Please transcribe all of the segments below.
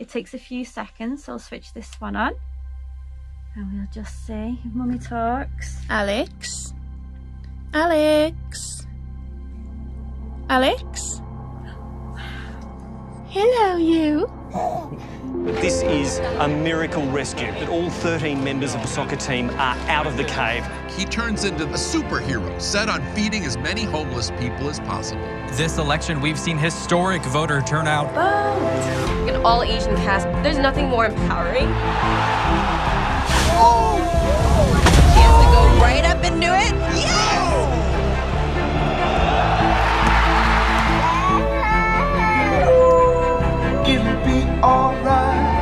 It takes a few seconds, so I'll switch this one on. And we'll just see if Mummy talks. Alex? Alex? Alex? Hello, you. This is a miracle rescue that all 13 members of the soccer team are out of the cave. He turns into a superhero set on feeding as many homeless people as possible. This election, we've seen historic voter turnout. An all Asian cast, there's nothing more empowering. Chance to go right up and do it. Yes! It'll be alright.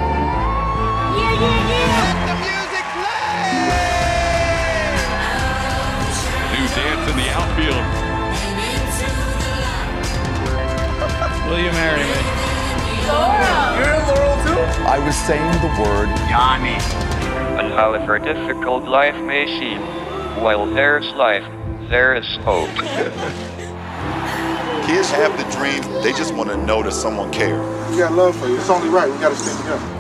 Yeah, yeah, yeah. The music play! New dance in the outfield. Will you marry me? You're in Laurel too? I was saying the word Yanny. And however difficult life may seem, while there's life, there is hope. Kids have the dream, they just want to know that someone cares. We got love for you. It's only right. We gotta stay together.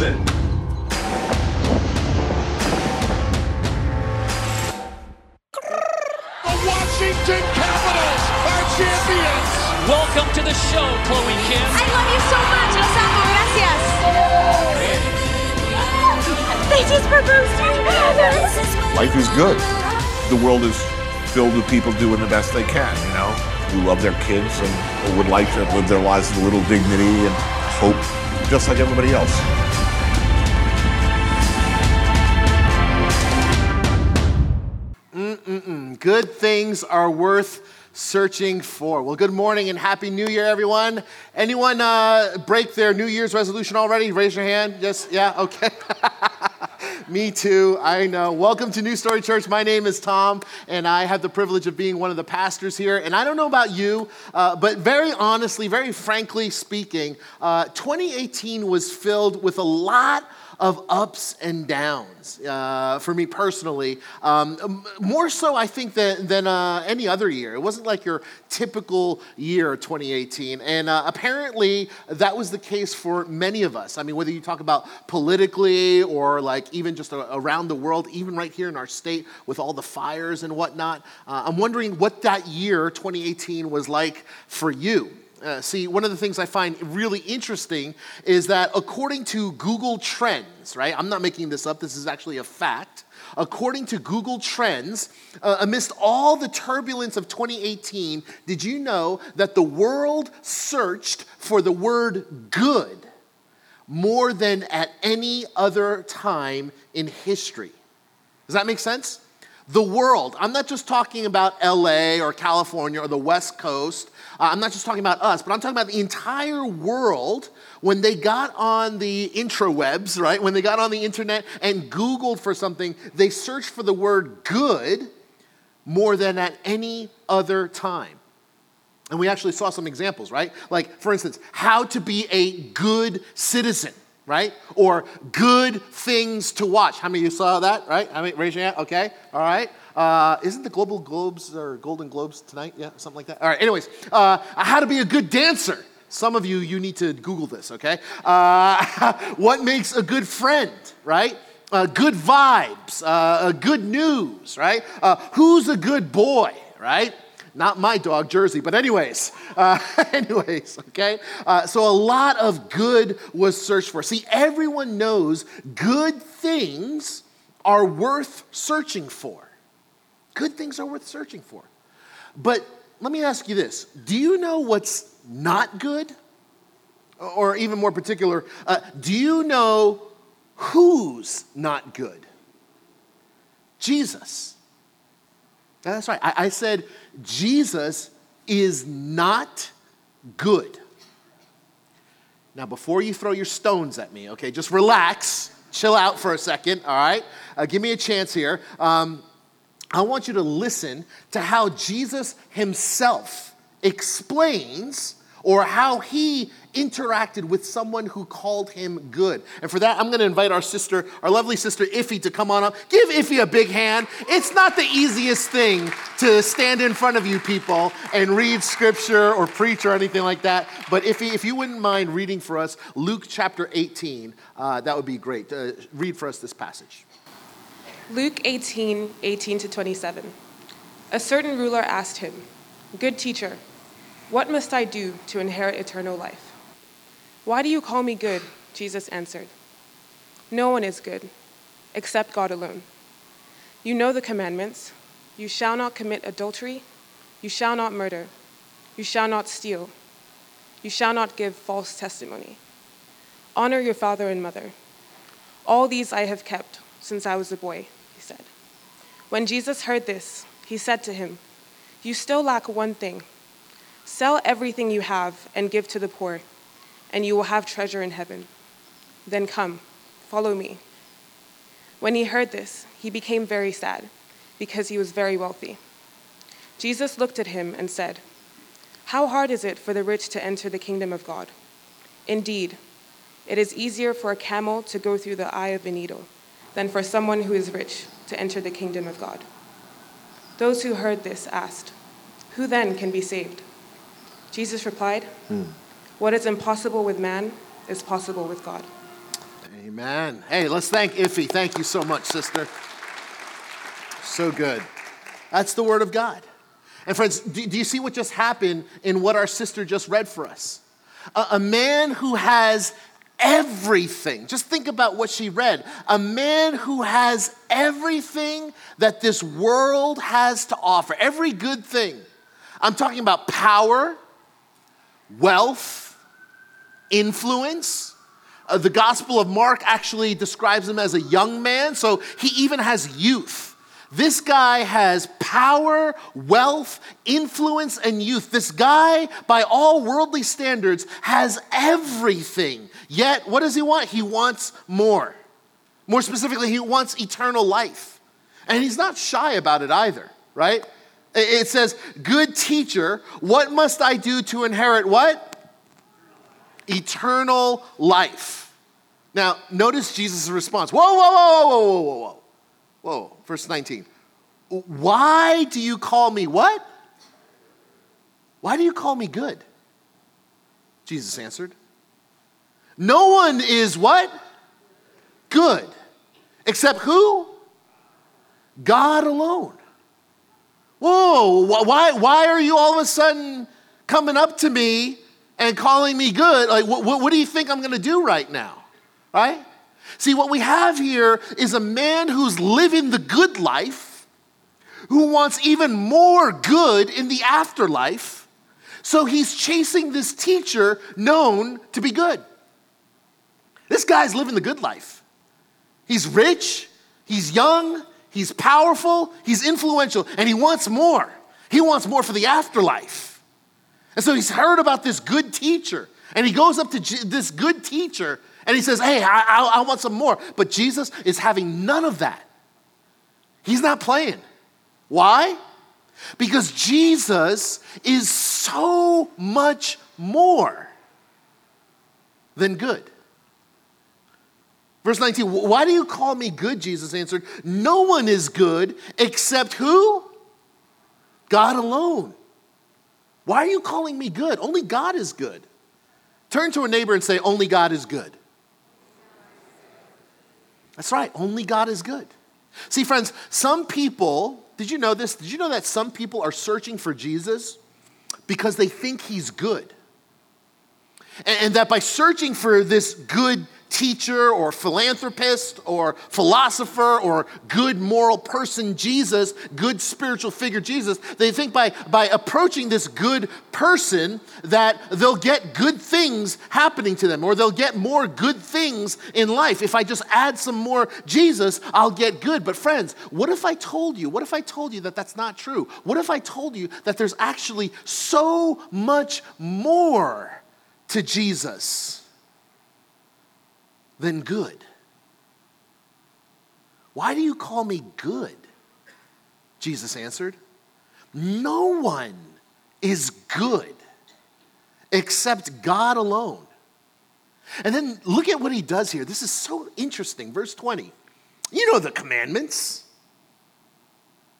The the show, Chloe Kim. I love you so much. Los amo. Gracias. They just proposed together. Life is good. The world is filled with people doing the best they can, you know, who love their kids and would like to live their lives with a little dignity and hope, just like everybody else. Good things are worth searching for. Well, good morning and happy New Year, everyone. Anyone uh, break their New Year's resolution already? Raise your hand. Yes, yeah, okay. Me too, I know. Welcome to New Story Church. My name is Tom, and I have the privilege of being one of the pastors here. And I don't know about you, uh, but very honestly, very frankly speaking, uh, 2018 was filled with a lot of ups and downs uh, for me personally. Um, more so, I think, than, than uh, any other year. It wasn't like your typical year, 2018. And uh, apparently, that was the case for many of us. I mean, whether you talk about politically or like even just around the world, even right here in our state with all the fires and whatnot, uh, I'm wondering what that year, 2018, was like for you. Uh, see, one of the things I find really interesting is that according to Google Trends, right? I'm not making this up, this is actually a fact. According to Google Trends, uh, amidst all the turbulence of 2018, did you know that the world searched for the word good more than at any other time in history? Does that make sense? The world, I'm not just talking about LA or California or the West Coast. Uh, I'm not just talking about us, but I'm talking about the entire world when they got on the intrawebs, right? When they got on the internet and Googled for something, they searched for the word good more than at any other time. And we actually saw some examples, right? Like, for instance, how to be a good citizen, right? Or good things to watch. How many of you saw that, right? Raise your hand, okay, all right. Uh, isn't the Global Globes or Golden Globes tonight? Yeah, something like that. All right, anyways, uh, how to be a good dancer. Some of you, you need to Google this, okay? Uh, what makes a good friend, right? Uh, good vibes, uh, good news, right? Uh, who's a good boy, right? Not my dog, Jersey, but anyways, uh, anyways, okay? Uh, so a lot of good was searched for. See, everyone knows good things are worth searching for. Good things are worth searching for. But let me ask you this do you know what's not good? Or even more particular, uh, do you know who's not good? Jesus. That's right. I, I said Jesus is not good. Now, before you throw your stones at me, okay, just relax, chill out for a second, all right? Uh, give me a chance here. Um, I want you to listen to how Jesus himself explains or how he interacted with someone who called him good. And for that, I'm going to invite our sister, our lovely sister Iffy, to come on up. Give Iffy a big hand. It's not the easiest thing to stand in front of you people and read scripture or preach or anything like that. But Iffy, if you wouldn't mind reading for us Luke chapter 18, uh, that would be great. Uh, read for us this passage. Luke 18, 18 to 27. A certain ruler asked him, Good teacher, what must I do to inherit eternal life? Why do you call me good? Jesus answered. No one is good except God alone. You know the commandments you shall not commit adultery, you shall not murder, you shall not steal, you shall not give false testimony. Honor your father and mother. All these I have kept since I was a boy, he said. When Jesus heard this, he said to him, You still lack one thing. Sell everything you have and give to the poor, and you will have treasure in heaven. Then come, follow me. When he heard this, he became very sad, because he was very wealthy. Jesus looked at him and said, How hard is it for the rich to enter the kingdom of God? Indeed, it is easier for a camel to go through the eye of a needle than for someone who is rich to enter the kingdom of God. Those who heard this asked, Who then can be saved? Jesus replied, Hmm. What is impossible with man is possible with God. Amen. Hey, let's thank Iffy. Thank you so much, sister. So good. That's the word of God. And friends, do, do you see what just happened in what our sister just read for us? A, a man who has everything. Just think about what she read. A man who has everything that this world has to offer, every good thing. I'm talking about power, wealth, influence. Uh, the Gospel of Mark actually describes him as a young man, so he even has youth. This guy has power, wealth, influence, and youth. This guy, by all worldly standards, has everything. Yet, what does he want? He wants more. More specifically, he wants eternal life. And he's not shy about it either, right? It says, Good teacher, what must I do to inherit what? Eternal life. Now, notice Jesus' response. Whoa, whoa, whoa, whoa, whoa, whoa, whoa. Whoa, verse 19. Why do you call me what? Why do you call me good? Jesus answered. No one is what? Good. Except who? God alone. Whoa, why, why are you all of a sudden coming up to me and calling me good? Like, what, what do you think I'm going to do right now? Right? See, what we have here is a man who's living the good life, who wants even more good in the afterlife. So he's chasing this teacher known to be good. This guy's living the good life. He's rich, he's young, he's powerful, he's influential, and he wants more. He wants more for the afterlife. And so he's heard about this good teacher, and he goes up to this good teacher and he says, Hey, I, I, I, want some more. But Jesus is having none of that. He's not playing. Why? Because Jesus is so much more than good. Verse 19, why do you call me good? Jesus answered, No one is good except who? God alone. Why are you calling me good? Only God is good. Turn to a neighbor and say, Only God is good. That's right, only God is good. See, friends, some people, did you know this? Did you know that some people are searching for Jesus because they think he's good? And, that by searching for this good teacher or philanthropist or philosopher or good moral person Jesus, good spiritual figure Jesus, they think by, by approaching this good person that they'll get good things happening to them or they'll get more good things in life. If I just add some more Jesus, I'll get good. But friends, what if I told you, what if I told you that that's not true? What if I told you that there's actually so much more to Jesus? Than good. Why do you call me good? Jesus answered, No one is good except God alone. And then look at what he does here. This is so interesting. Verse 20. You know the commandments.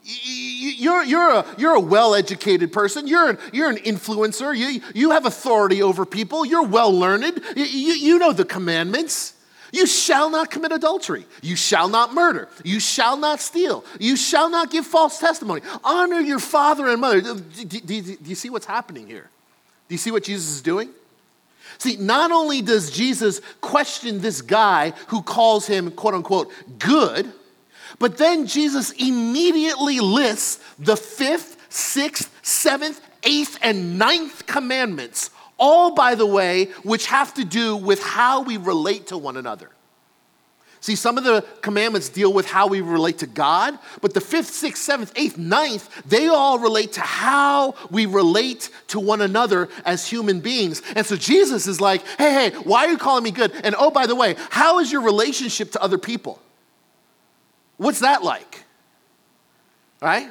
You're, you're a, you're a well educated person. You're an, you're an influencer. You, you have authority over people. You're well learned. You, you, you know the commandments. You shall not commit adultery. You shall not murder. You shall not steal. You shall not give false testimony. Honor your father and mother. Do, do, do, do you see what's happening here? Do you see what Jesus is doing? See, not only does Jesus question this guy who calls him, quote unquote, good, but then Jesus immediately lists the fifth, sixth, seventh, eighth, and ninth commandments, all, by the way, which have to do with how we relate to one another. See, some of the commandments deal with how we relate to God, but the fifth, sixth, seventh, eighth, ninth, they all relate to how we relate to one another as human beings. And so Jesus is like, hey, hey, why are you calling me good? And oh, by the way, how is your relationship to other people? What's that like? Right?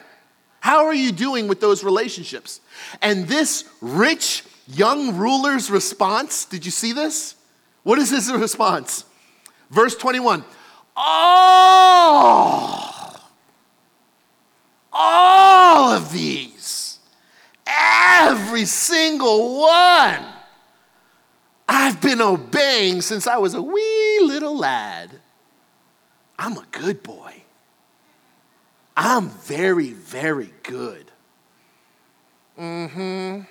How are you doing with those relationships? And this rich young ruler's response, did you see this? What is his response? Verse 21 All, all of these, every single one, I've been obeying since I was a wee little lad. I'm a good boy. I'm very, very good. Mm hmm.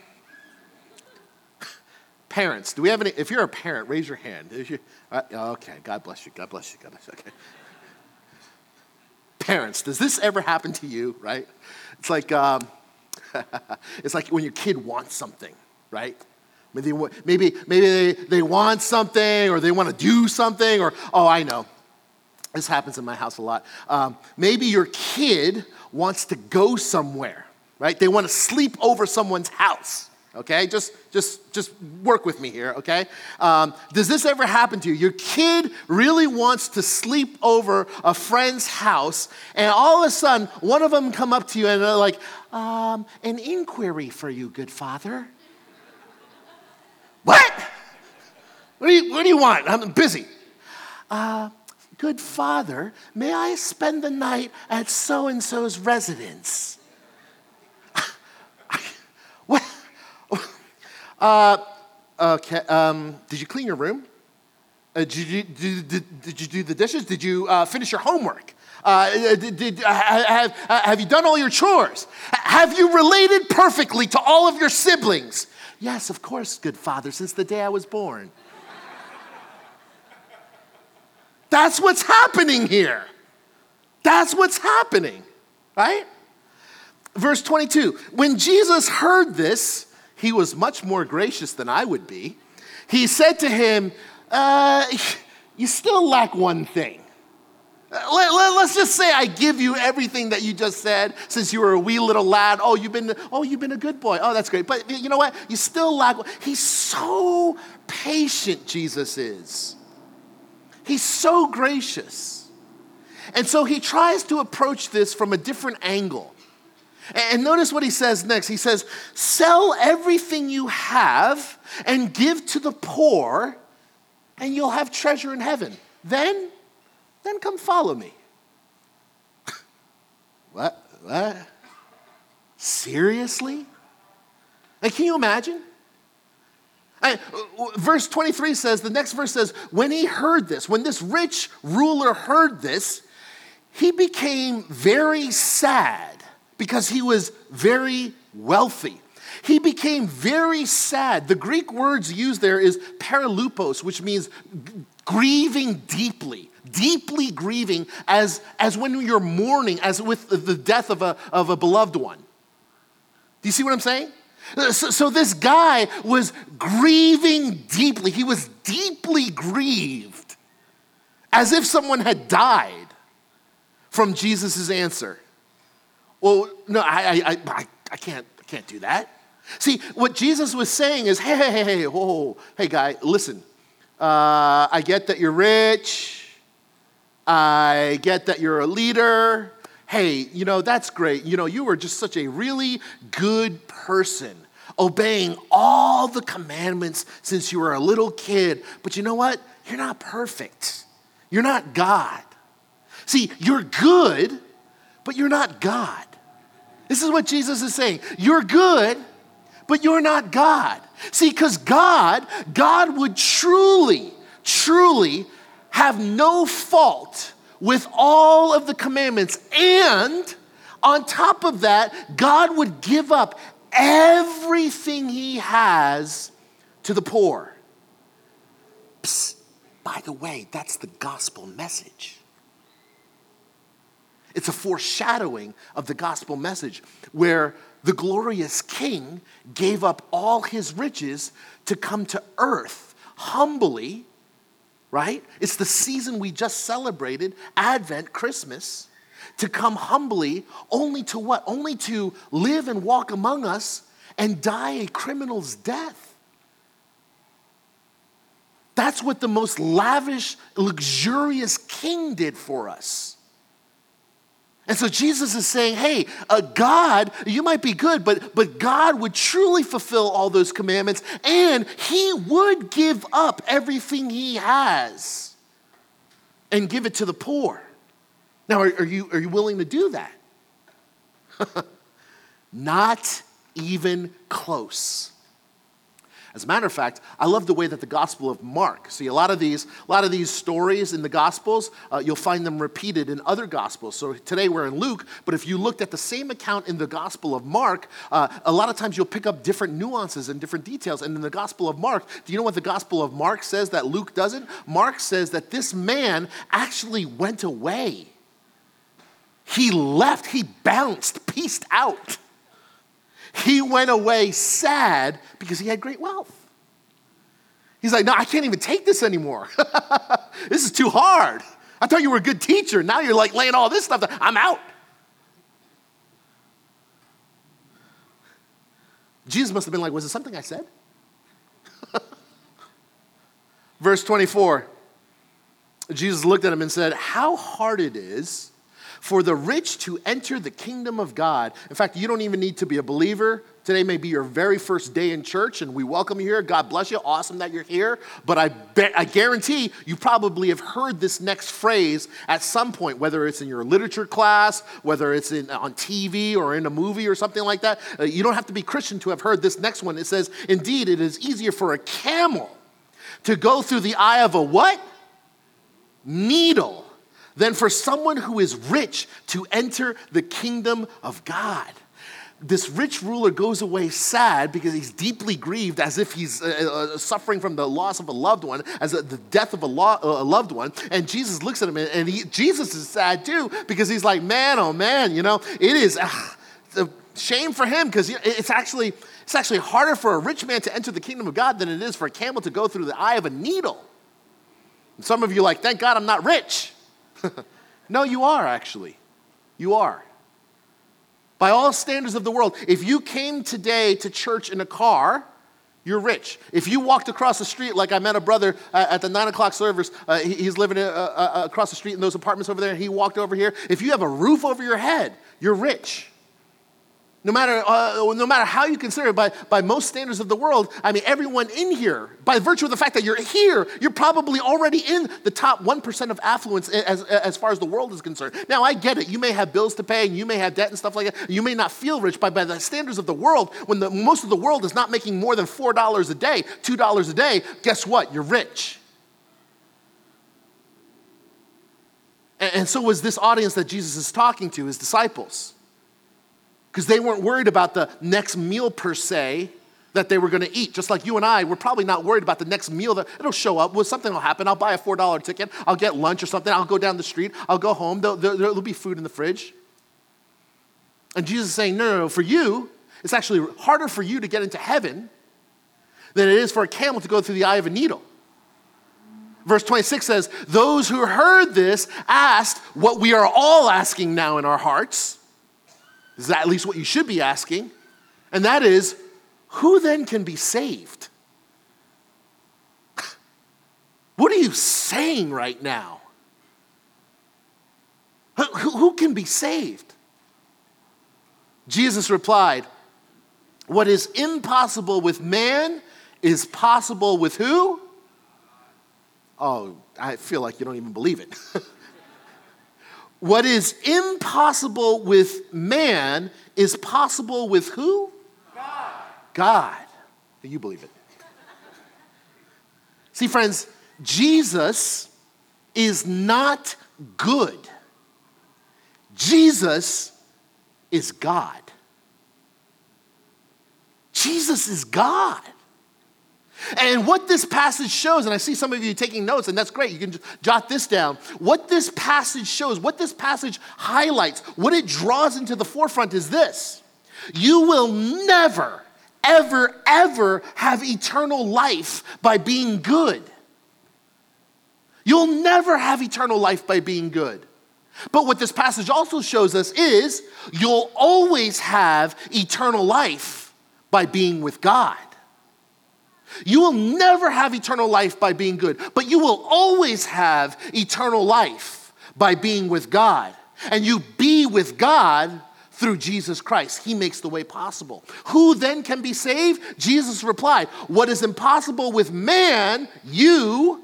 Parents, do we have any? If you're a parent, raise your hand. You, uh, okay, God bless you. God bless you. God bless you. Okay. Parents, does this ever happen to you? Right? It's like um, it's like when your kid wants something, right? Maybe maybe maybe they, they want something or they want to do something or oh I know this happens in my house a lot. Um, maybe your kid wants to go somewhere, right? They want to sleep over someone's house. Okay, just just just work with me here. Okay, um, does this ever happen to you? Your kid really wants to sleep over a friend's house, and all of a sudden, one of them come up to you and they're like, um, "An inquiry for you, good father." what? What do you What do you want? I'm busy. Uh, Good father, may I spend the night at so and so's residence? Uh, okay, um, did you clean your room? Uh, did, you, did, did, did, you do the dishes? Did you uh, finish your homework? Uh, did, did, uh, have, have you done all your chores? Have you related perfectly to all of your siblings? Yes, of course, good father, since the day I was born. That's what's happening here. That's what's happening, right? Verse 22 When Jesus heard this, he was much more gracious than I would be. He said to him, uh, You still lack one thing. Uh, let, let, us just say I give you everything that you just said since you were a wee little lad. Oh, you've been, oh, you've been a good boy. Oh, that's great. But you know what? You still lack. He's so patient, Jesus is. He's so gracious. And so he tries to approach this from a different angle. And notice what he says next. He says, Sell everything you have and give to the poor, and you'll have treasure in heaven. Then, then come follow me. what? What? Seriously? Like, can you imagine? I, verse 23 says, the next verse says, when he heard this, when this rich ruler heard this, he became very sad because he was very wealthy. He became very sad. The Greek words used there is paralupos, which means grieving deeply, deeply grieving, as, as when you're mourning, as with the death of a, of a beloved one. Do you see what I'm saying? So, so, this guy was grieving deeply. He was deeply grieved, as if someone had died from Jesus' answer. Well, no, I, I, I, I, can't, I can't do that. See, what Jesus was saying is, hey, hey, hey, whoa, hey, guy, listen. Uh, I get that you're rich. I get that you're a leader hey, you know, that's great. You know, you were just such a really good person. obeying all the commandments since you were a little kid. But you know what? You're not perfect. You're not God. See, you're good, but you're not God. This is what Jesus is saying. You're good, but you're not God. See, because God, God would truly, truly have no fault with all of the commandments. And on top of that, God would give up everything he has to the poor. Psst, by the way, that's the gospel message. It's a foreshadowing of the gospel message where the glorious king gave up all his riches to come to earth humbly, right? It's the season we just celebrated, Advent, Christmas, to come humbly, only to what? Only to live and walk among us and die a criminal's death. That's what the most lavish, luxurious king did for us. And so Jesus is saying, hey, uh, God, you might be good, but, but God would truly fulfill all those commandments and he would give up everything he has and give it to the poor. Now, are, are you, are you willing to do that? Not even close. As a matter of fact, I love the way that the Gospel of Mark. See, a lot of these, a lot of these stories in the Gospels, uh, you'll find them repeated in other Gospels. So today we're in Luke, but if you looked at the same account in the Gospel of Mark, uh, a lot of times you'll pick up different nuances and different details. And in the Gospel of Mark, do you know what the Gospel of Mark says that Luke doesn't? Mark says that this man actually went away. He left, he bounced, pieced out. He went away sad because he had great wealth. He's like, no, I can't even take this anymore. this is too hard. I thought you were a good teacher. Now you're like laying all this stuff down. I'm out. Jesus must have been like, was it something I said? Verse 24 Jesus looked at him and said, How hard it is for the rich to enter the kingdom of God. In fact, you don't even need to be a believer. Today may be your very first day in church, and we welcome you here. God bless you. Awesome that you're here. But I, bet, I guarantee you probably have heard this next phrase at some point, whether it's in your literature class, whether it's in, on TV or in a movie or something like that. Uh, you don't have to be Christian to have heard this next one. It says, Indeed, it is easier for a camel to go through the eye of a what? Needle than for someone who is rich to enter the kingdom of God. This rich ruler goes away sad because he's deeply grieved, as if he's uh, uh, suffering from the loss of a loved one, as a, the death of a, lo- uh, a, loved one. And Jesus looks at him, and he, Jesus is sad too because he's like, man, oh man, you know, it is uh, a shame for him because it's actually it's actually harder for a rich man to enter the kingdom of God than it is for a camel to go through the eye of a needle. And some of you like, thank God I'm not rich. no, you are actually. You are. By all standards of the world, if you came today to church in a car, you're rich. If you walked across the street, like I met a brother uh, at the nine o'clock service, uh, he, he's living uh, uh, across the street in those apartments over there, and he walked over here. If you have a roof over your head, you're rich. No matter, uh, no matter how you consider it, by, by most standards of the world, I mean, everyone in here, by virtue of the fact that you're here, you're probably already in the top 1% of affluence as, as far as the world is concerned. Now, I get it. You may have bills to pay and you may have debt and stuff like that. You may not feel rich, but by the standards of the world, when the, most of the world is not making more than $4 a day, $2 a day, guess what? You're rich. And, and so was this audience that Jesus is talking to, his disciples because they weren't worried about the next meal per se that they were going to eat. Just like you and I, we're probably not worried about the next meal that it'll show up. Well, something will happen. I'll buy a $4 ticket. I'll get lunch or something. I'll go down the street. I'll go home. There'll, there'll be food in the fridge. And Jesus is saying, no, no, no, for you, it's actually harder for you to get into heaven than it is for a camel to go through the eye of a needle. Verse 26 says, Those who heard this asked what we are all asking now in our hearts is that at least what you should be asking? And that is, who then can be saved? What are you saying right now? Who, who can be saved? Jesus replied, What is impossible with man is possible with who? Oh, I feel like you don't even believe it. what is impossible with man is possible with who? God. God. You believe it. See, friends, Jesus is not good. Jesus is God. Jesus is God. And what this passage shows, and I see some of you taking notes, and that's great, you can jot this down. What this passage shows, what this passage highlights, what it draws into the forefront is this you will never, ever, ever have eternal life by being good. You'll never have eternal life by being good. But what this passage also shows us is you'll always have eternal life by being with God. You will never have eternal life by being good, but you will always have eternal life by being with God. And you be with God through Jesus Christ. He makes the way possible. Who then can be saved? Jesus replied, What is impossible with man, you,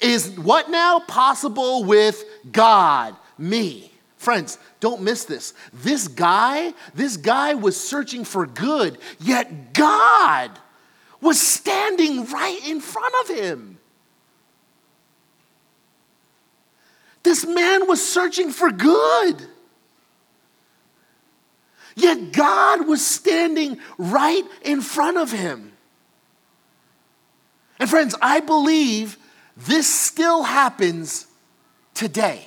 is what now? Possible with God, me. Friends, don't miss this. This guy, this guy was searching for good, yet God was standing right in front of him. This man was searching for good. Yet God was standing right in front of him. And friends, I believe this still happens today.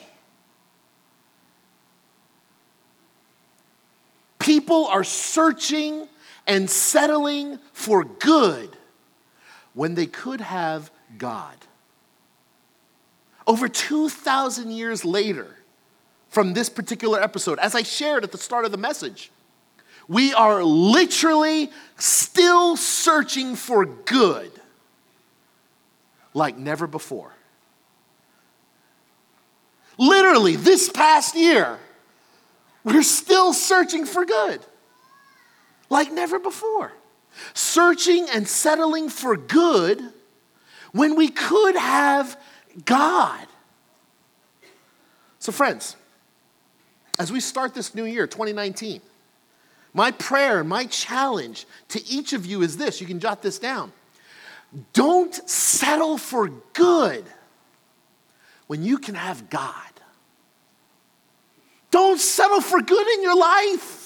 People are searching and settling for good when they could have God. Over 2,000 years later from this particular episode, as I shared at the start of the message, we are literally still searching for good like never before. Literally, this past year, we're still searching for good like never before. Searching and settling for good when we could have God. So, friends, as we start this new year, 2019, my prayer, my challenge to each of you is this. You can jot this down. Don't settle for good when you can have God. Don't settle for good in your life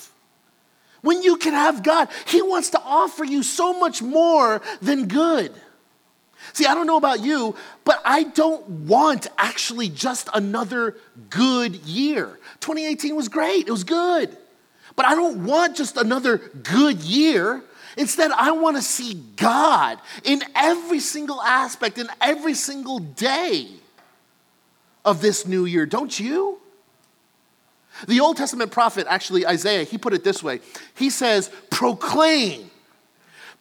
when you can have God. He wants to offer you so much more than good. See, I don't know about you, but I don't want actually just another good year. 2018 was great, it was good. But I don't want just another good year. Instead, I want to see God in every single aspect, in every single day of this new year. Don't you? The Old Testament prophet, actually, Isaiah, he put it this way He says, Proclaim.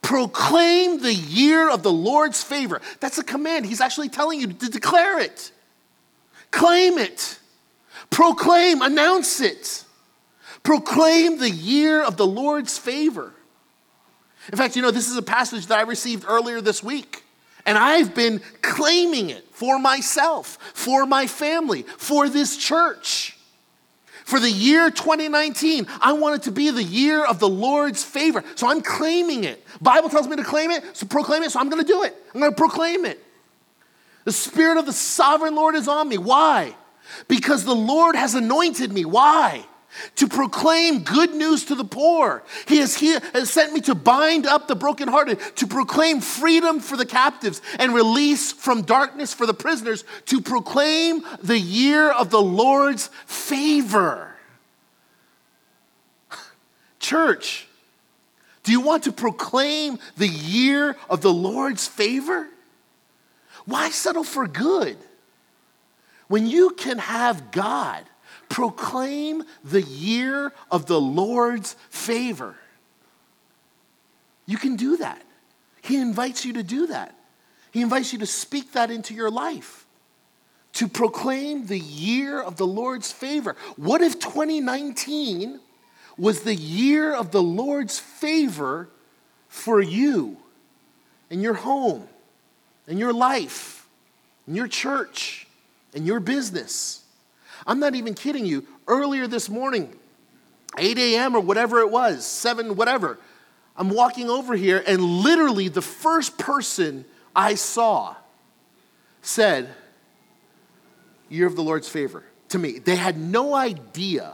Proclaim the year of the Lord's favor. That's a command. He's actually telling you to declare it. Claim it. Proclaim, announce it. Proclaim the year of the Lord's favor. In fact, you know, this is a passage that I received earlier this week. And I've been claiming it for myself, for my family, for this church. For the year 2019, I want it to be the year of the Lord's favor. So I'm claiming it. Bible tells me to claim it, so proclaim it, so I'm going to do it. I'm going to proclaim it. The spirit of the sovereign Lord is on me. Why? Because the Lord has anointed me. Why? To proclaim good news to the poor. He has, he has sent me to bind up the brokenhearted, to proclaim freedom for the captives and release from darkness for the prisoners, to proclaim the year of the Lord's favor. Church, do you want to proclaim the year of the Lord's favor? Why settle for good when you can have God? Proclaim the year of the Lord's favor. You can do that. He invites you to do that. He invites you to speak that into your life, to proclaim the year of the Lord's favor. What if 2019 was the year of the Lord's favor for you and your home and your life and your church and your business. I'm not even kidding you. Earlier this morning, 8 a.m. or whatever it was, 7, whatever, I'm walking over here, and literally the first person I saw said, Year of the Lord's favor to me. They had no idea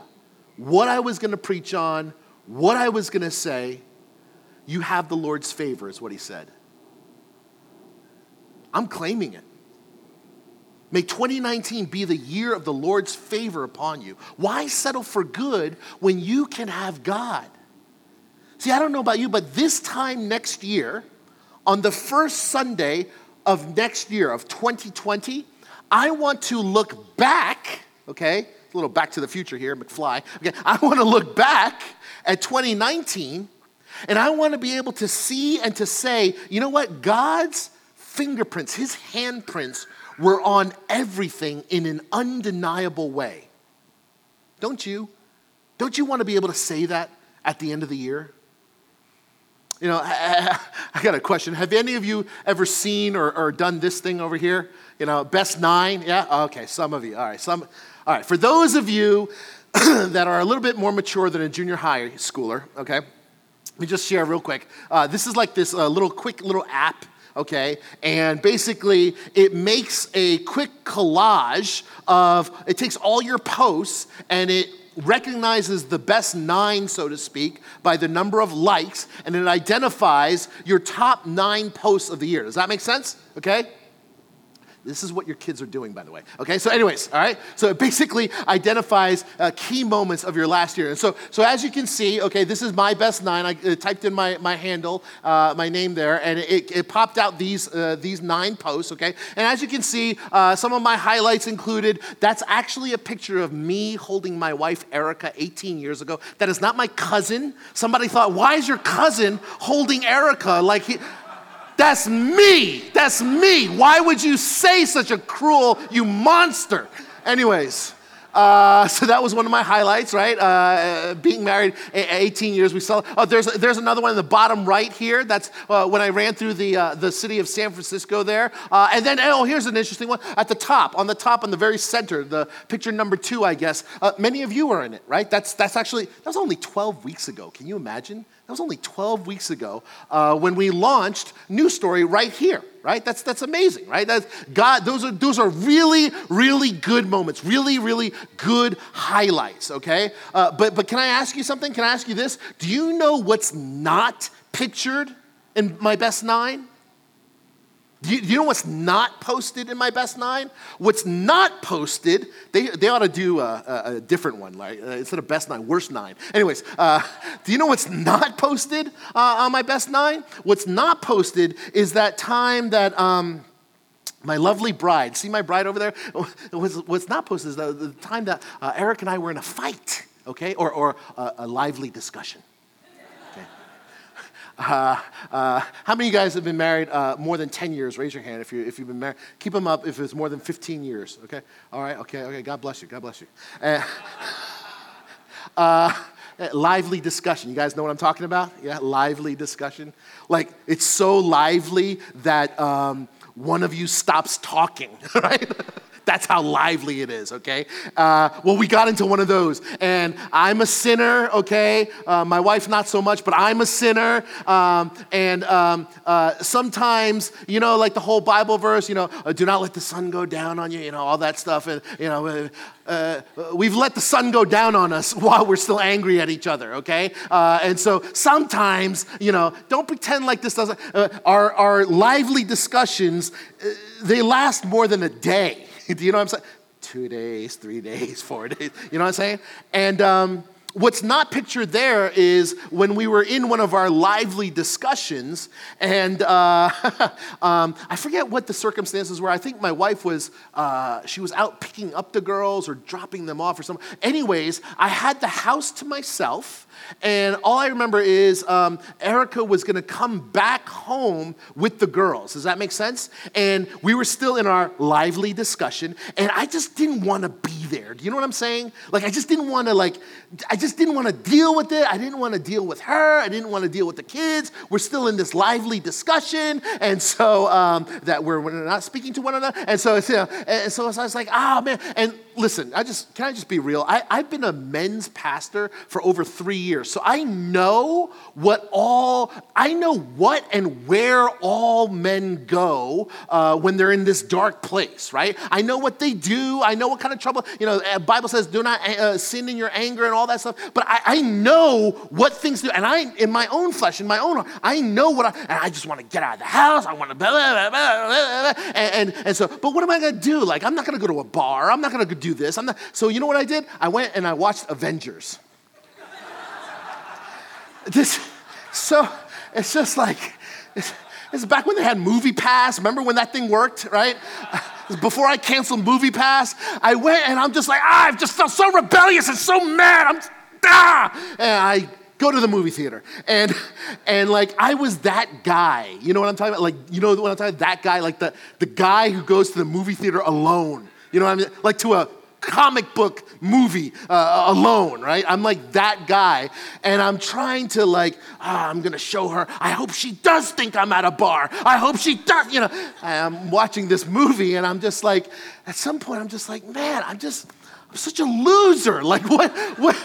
what I was going to preach on, what I was going to say. You have the Lord's favor, is what he said. I'm claiming it. May 2019 be the year of the Lord's favor upon you. Why settle for good when you can have God? See, I don't know about you, but this time next year, on the first Sunday of next year, of 2020, I want to look back, okay? A little back to the future here, McFly. Okay, I want to look back at 2019 and I want to be able to see and to say, you know what? God's fingerprints, his handprints were on everything in an undeniable way. Don't you? Don't you want to be able to say that at the end of the year? You know, I, I, got a question. Have any of you ever seen or, or, done this thing over here? You know, best nine? Yeah? Okay, some of you. All right, some. All right, for those of you that are a little bit more mature than a junior high schooler, okay, let me just share real quick. Uh, this is like this uh, little quick little app okay? And basically, it makes a quick collage of, it takes all your posts and it recognizes the best nine, so to speak, by the number of likes, and it identifies your top nine posts of the year. Does that make sense? Okay? This is what your kids are doing, by the way. Okay, so, anyways, all right? So, it basically identifies uh, key moments of your last year. And so, so, as you can see, okay, this is my best nine. I uh, typed in my, my handle, uh, my name there, and it, it popped out these, uh, these nine posts, okay? And as you can see, uh, some of my highlights included that's actually a picture of me holding my wife, Erica, 18 years ago. That is not my cousin. Somebody thought, why is your cousin holding Erica? Like, he, that's me. That's me. Why would you say such a cruel, you monster? Anyways, uh, so that was one of my highlights, right? Uh, being married 18 years, we saw. Oh, there's there's another one in the bottom right here. That's uh, when I ran through the uh, the city of San Francisco there. Uh, and then oh, here's an interesting one at the top, on the top, on the very center, the picture number two, I guess. Uh, many of you are in it, right? That's that's actually that was only 12 weeks ago. Can you imagine? That was only 12 weeks ago uh, when we launched New Story right here, right? That's, that's amazing, right? That's God, those are, those are really, really good moments, really, really good highlights, okay? Uh, but, but can I ask you something? Can I ask you this? Do you know what's not pictured in my best nine? Do you, do you, know what's not posted in my best nine? What's not posted, they, they ought to do a, a, a different one, like uh, instead of best nine, worst nine. Anyways, uh, do you know what's not posted uh, on my best nine? What's not posted is that time that um, my lovely bride, see my bride over there? What's, what's not posted is the, the time that uh, Erica and I were in a fight, okay, or, or a, a lively discussion. Uh, uh, how many of you guys have been married uh, more than 10 years? Raise your hand if, you, if you've been married. Keep them up if it's more than 15 years, okay? All right, okay, okay. God bless you. God bless you. Uh, uh, lively discussion. You guys know what I'm talking about? Yeah, lively discussion. Like, it's so lively that um, one of you stops talking, right? That's how lively it is, okay? Uh, well, we got into one of those, and I'm a sinner, okay? Uh, my wife, not so much, but I'm a sinner. Um, and um, uh, sometimes, you know, like the whole Bible verse, you know, uh, do not let the sun go down on you, you know, all that stuff. And, you know, uh, uh, we've let the sun go down on us while we're still angry at each other, okay? and so sometimes, you know, don't pretend like this doesn't, our, our lively discussions, they last more than a day. Do you know what I'm saying? Two days, three days, four days. You know what I'm saying? And um, what's not pictured there is when we were in one of our lively discussions, and uh, um, I forget what the circumstances were. I think my wife was, uh, she was out picking up the girls or dropping them off or something. Anyways, I had the house to myself And all I remember is um, Erica was gonna come back home with the girls. Does that make sense? And we were still in our lively discussion, and I just didn't wanna be there. Do you know what I'm saying? Like, I just didn't wanna, like, I just didn't wanna deal with it. I didn't wanna deal with her. I didn't wanna deal with the kids. We're still in this lively discussion, and so um, that we're, we're not speaking to one another. And so, you know, and so I was like, ah, oh, man. And listen, I just, can I just be real? I, I've been a men's pastor for over three years. So I know what all, I know what and where all men go uh, when they're in this dark place, right? I know what they do. I know what kind of trouble, you know, the Bible says do not uh, sin in your anger and all that stuff. But I, I know what things do. And I, in my own flesh, in my own heart, I know what I, and I just want to get out of the house. I want to, blah, blah, blah, and, and, and so, but what am I going to do? Like, I'm not going to go to a bar. I'm not going to do this. I'm not. So you know what I did? I went and I watched Avengers. this, so it's just like, it's, it's back when they had MoviePass. Remember when that thing worked, right? Before I canceled MoviePass, I went and I'm just like, ah, I've just felt so rebellious and so mad. I'm, ah! And I go to the movie theater. And, and like, I was that guy. You know what I'm talking about? Like, you know what I'm talking about? That guy, like the, the guy who goes to the movie theater alone. You know what I mean? Like to a comic book movie uh, alone, right? I'm like that guy. And I'm trying to, like, ah, I'm gonna show her. I hope she does think I'm at a bar. I hope she does, you know. I'm watching this movie and I'm just like, at some point, I'm just like, man, I'm just, I'm such a loser. Like, what, what?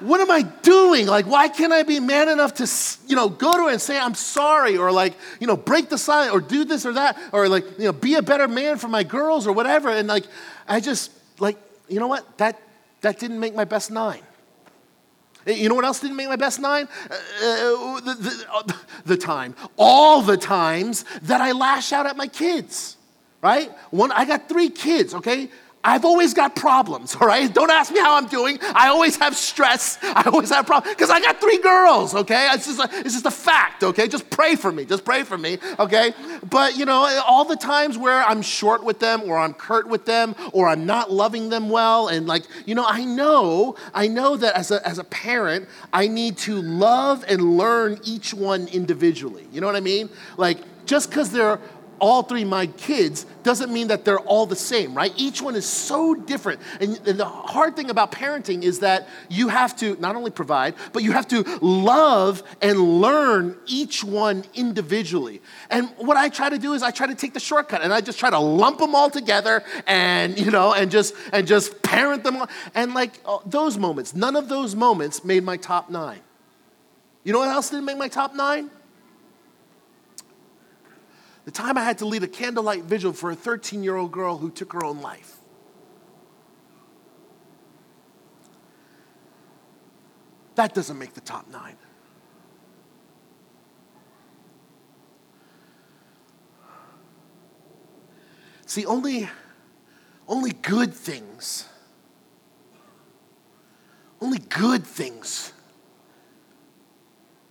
What am I doing? Like, why can't I be man enough to, you know, go to her and say I'm sorry, or like, you know, break the silence, or do this or that, or like, you know, be a better man for my girls or whatever. And like, I just like you know what? That, that didn't make my best nine. You know what else didn't make my best nine? Uh, the, the, uh, the, time. All the times that I lash out at my kids, right? One, I got three kids, okay? I've always got problems, all right? Don't ask me how I'm doing. I always have stress. I always have problems because I got three girls, okay? It's just, a, it's just a fact, okay? Just pray for me. Just pray for me, okay? But, you know, all the times where I'm short with them or I'm curt with them or I'm not loving them well, and like, you know, I know, I know that as a, as a parent, I need to love and learn each one individually. You know what I mean? Like, just because they're all three my kids doesn't mean that they're all the same, right? Each one is so different. And, and, the hard thing about parenting is that you have to not only provide, but you have to love and learn each one individually. And what I try to do is I try to take the shortcut and I just try to lump them all together and, you know, and just and just parent them. all. And like uh, those moments, none of those moments made my top nine. You know what else didn't make my top nine? The time I had to lead a candlelight vigil for a 13 year old girl who took her own life. That doesn't make the top nine. See, only, only good things, only good things,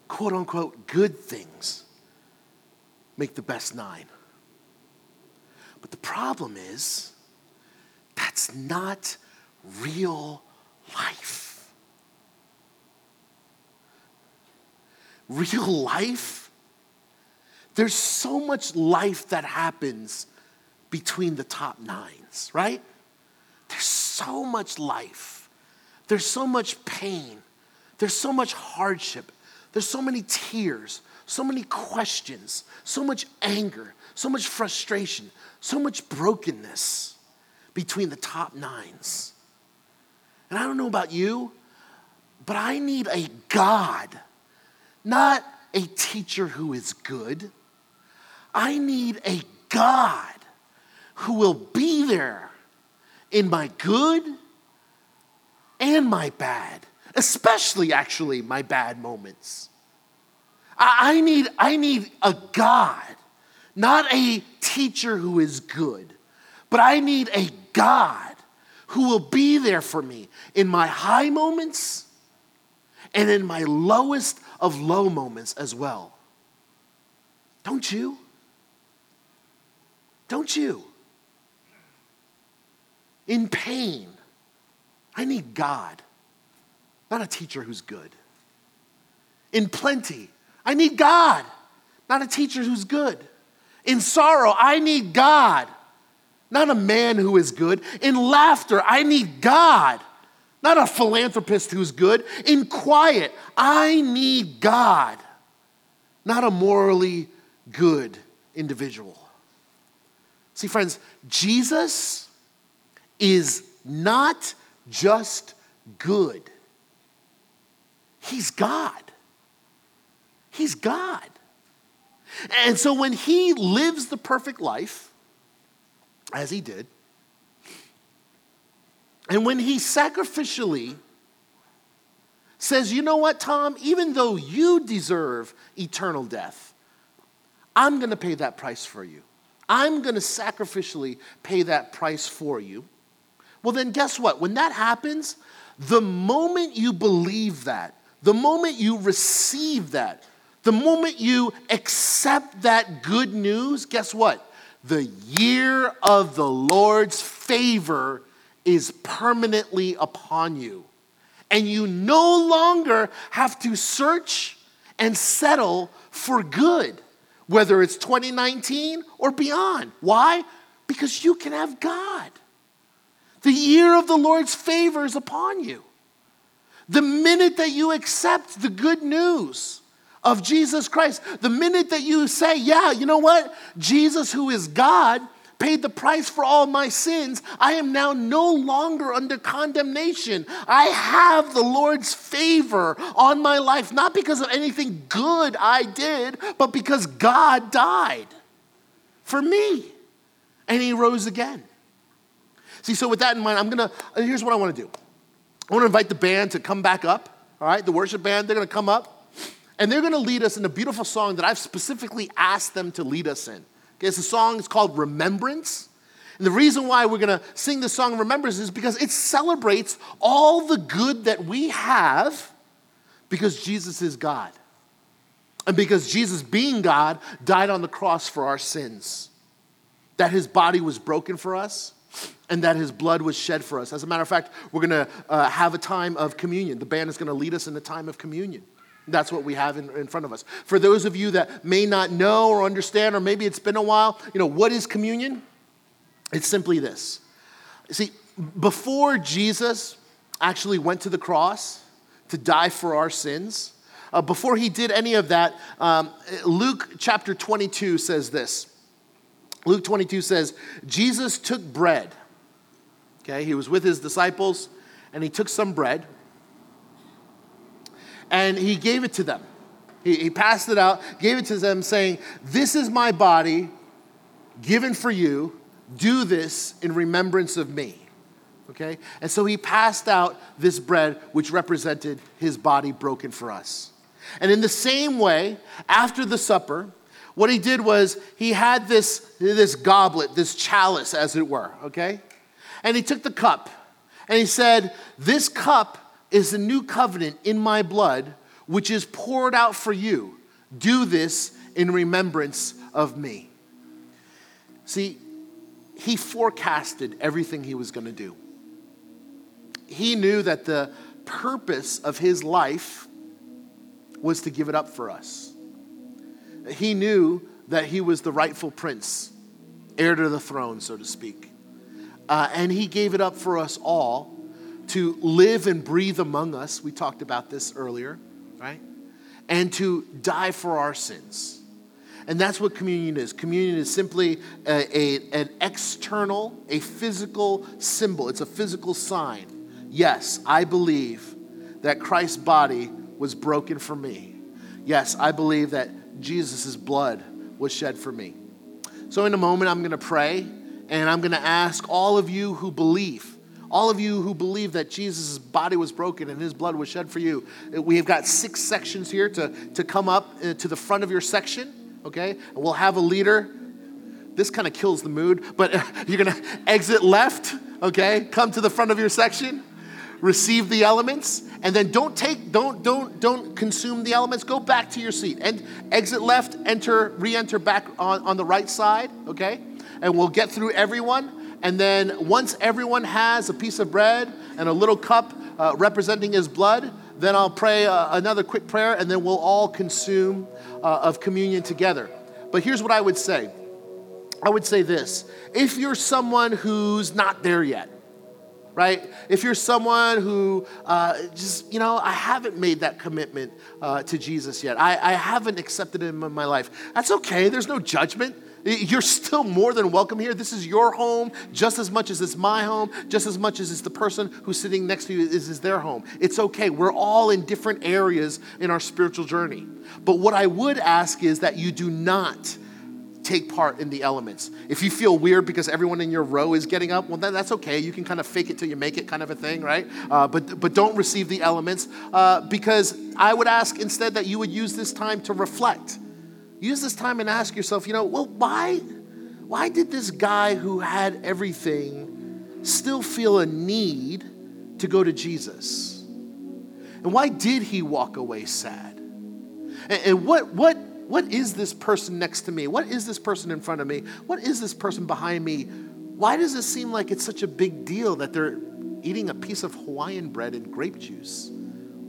quote unquote, good things make the best nine. But the problem is, that's not real life. Real life, there's so much life that happens between the top nines, right? There's so much life. There's so much pain. There's so much hardship. There's so many tears so many questions, so much anger, so much frustration, so much brokenness between the top nines. And I don't know about you, but I need a God, not a teacher who is good. I need a God who will be there in my good and my bad, especially actually my bad moments. I need, I need a God, not a teacher who is good, but I need a God who will be there for me in my high moments and in my lowest of low moments as well. Don't you? Don't you? In pain, I need God, not a teacher who's good. In plenty, I need God, not a teacher who's good. In sorrow, I need God, not a man who is good. In laughter, I need God, not a philanthropist who's good. In quiet, I need God, not a morally good individual. See, friends, Jesus is not just good, He's God. He's God. And so when He lives the perfect life, as He did, and when He sacrificially says, you know what, Tom, even though you deserve eternal death, I'm going to pay that price for you. I'm going to sacrificially pay that price for you. Well, then, guess what? When that happens, the moment you believe that, the moment you receive that, the moment you accept that good news, guess what? The year of the Lord's favor is permanently upon you. And you no longer have to search and settle for good whether it's 2019 or beyond. Why? Because you can have God. The year of the Lord's favor is upon you. The minute that you accept the good news of Jesus Christ, the minute that you say, Yeah, you know what? Jesus, who is God, paid the price for all my sins, I am now no longer under condemnation. I have the Lord's favor on my life, not because of anything good I did, but because God died for me and he rose again. See, so with that in mind, I'm gonna, here's what I wanna do. I wanna invite the band to come back up, all right? The worship band, they're gonna come up and they're gonna lead us in a beautiful song that I've specifically asked them to lead us in. Okay, it's a song, it's called Remembrance. And the reason why we're gonna sing this song Remembrance is because it celebrates all the good that we have because Jesus is God. And because Jesus, being God, died on the cross for our sins. That his body was broken for us and that his blood was shed for us. As a matter of fact, we're gonna uh, have a time of communion. The band is gonna lead us in a time of communion. That's what we have in, in front of us. For those of you that may not know or understand, or maybe it's been a while, you know, what is communion? It's simply this. See, before Jesus actually went to the cross to die for our sins, uh, before he did any of that, um, Luke chapter 22 says this. Luke 22 says, Jesus took bread. Okay, he was with his disciples and he took some bread and he gave it to them. He, he passed it out, gave it to them, saying, This is my body given for you. Do this in remembrance of me. Okay? And so he passed out this bread, which represented his body broken for us. And in the same way, after the supper, what he did was he had this, this goblet, this chalice, as it were, okay? And he took the cup and he said, This cup is the new covenant in my blood, which is poured out for you. Do this in remembrance of me. See, he forecasted everything he was going to do. He knew that the purpose of his life was to give it up for us. He knew that he was the rightful prince, heir to the throne, so to speak. Uh, and he gave it up for us all to live and breathe among us. We talked about this earlier, right? And to die for our sins. And that's what communion is. Communion is simply a, a, an external, a physical symbol, it's a physical sign. Yes, I believe that Christ's body was broken for me. Yes, I believe that Jesus' blood was shed for me. So, in a moment, I'm going to pray and I'm going to ask all of you who believe all of you who believe that Jesus' body was broken and his blood was shed for you, we have got six sections here to, to come up uh, to the front of your section, okay? And we'll have a leader. This kind of kills the mood, but you're gonna exit left, okay? Come to the front of your section, receive the elements, and then don't take, don't, don't, don't consume the elements. Go back to your seat and exit left, enter, re-enter back on, on the right side, okay? And we'll get through everyone and then once everyone has a piece of bread and a little cup uh, representing his blood, then I'll pray uh, another quick prayer, and then we'll all consume uh, of communion together. But here's what I would say I would say this if you're someone who's not there yet, right? If you're someone who uh, just, you know, I haven't made that commitment uh, to Jesus yet, I, I haven't accepted him in my life, that's okay. There's no judgment. You're still more than welcome here. This is your home just as much as it's my home, just as much as it's the person who's sitting next to you is, is their home. It's okay. We're all in different areas in our spiritual journey. But what I would ask is that you do not take part in the elements. If you feel weird because everyone in your row is getting up, well, then that's okay. You can kind of fake it till you make it, kind of a thing, right? Uh, but but don't receive the elements uh, because I would ask instead that you would use this time to reflect. Use this time and ask yourself, you know, well, why why did this guy who had everything still feel a need to go to Jesus? And why did he walk away sad? And, and what what what is this person next to me? What is this person in front of me? What is this person behind me? Why does it seem like it's such a big deal that they're eating a piece of Hawaiian bread and grape juice?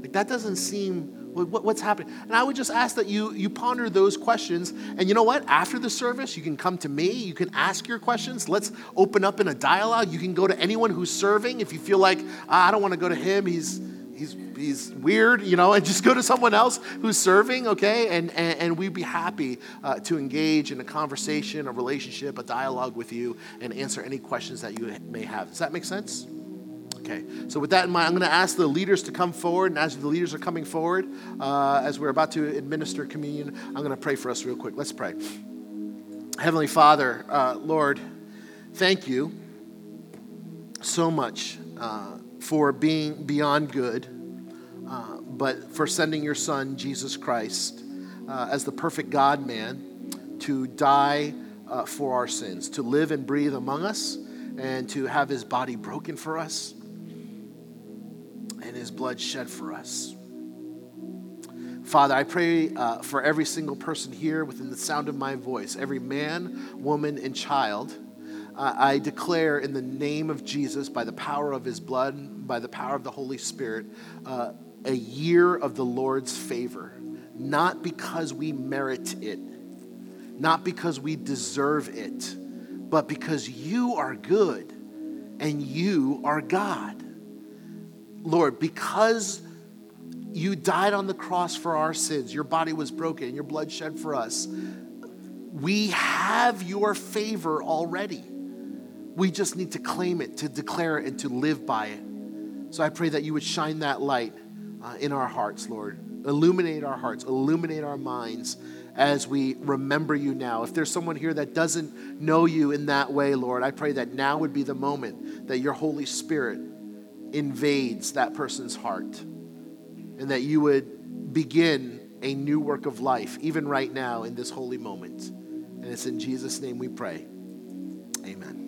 Like that doesn't seem what's happening. And I would just ask that you you ponder those questions. And you know what? After the service, you can come to me. You can ask your questions. Let's open up in a dialogue. You can go to anyone who's serving if you feel like ah, I don't want to go to him. He's he's, he's weird, you know, and just go to someone else who's serving, okay? And, and, and we'd be happy uh, to engage in a conversation, a relationship, a dialogue with you and answer any questions that you may have. Does that make sense? Okay, so with that in mind, I'm going to ask the leaders to come forward. And as the leaders are coming forward, uh, as we're about to administer communion, I'm going to pray for us real quick. Let's pray. Heavenly Father, uh, Lord, thank you so much uh, for being beyond good, uh, but for sending your Son, Jesus Christ, uh, as the perfect God man to die uh, for our sins, to live and breathe among us, and to have his body broken for us and his blood shed for us. Father, I pray uh, for every single person here within the sound of my voice, every man, woman, and child I declare in the name of Jesus, by the power of his blood, by the power of the Holy Spirit, uh, a year of the Lord's favor, not because we merit it, not because we deserve it, but because you are good and you are God. Lord, because you died on the cross for our sins, your body was broken, your blood shed for us, we have your favor already. We just need to claim it, to declare it, and to live by it. So I pray that you would shine that light uh, in our hearts, Lord. Illuminate our hearts, illuminate our minds as we remember you now. If there's someone here that doesn't know you in that way, Lord, I pray that now would be the moment that your Holy Spirit invades that person's heart and that you would begin a new work of life, even right now in this holy moment. And it's in Jesus' name we pray. Amen.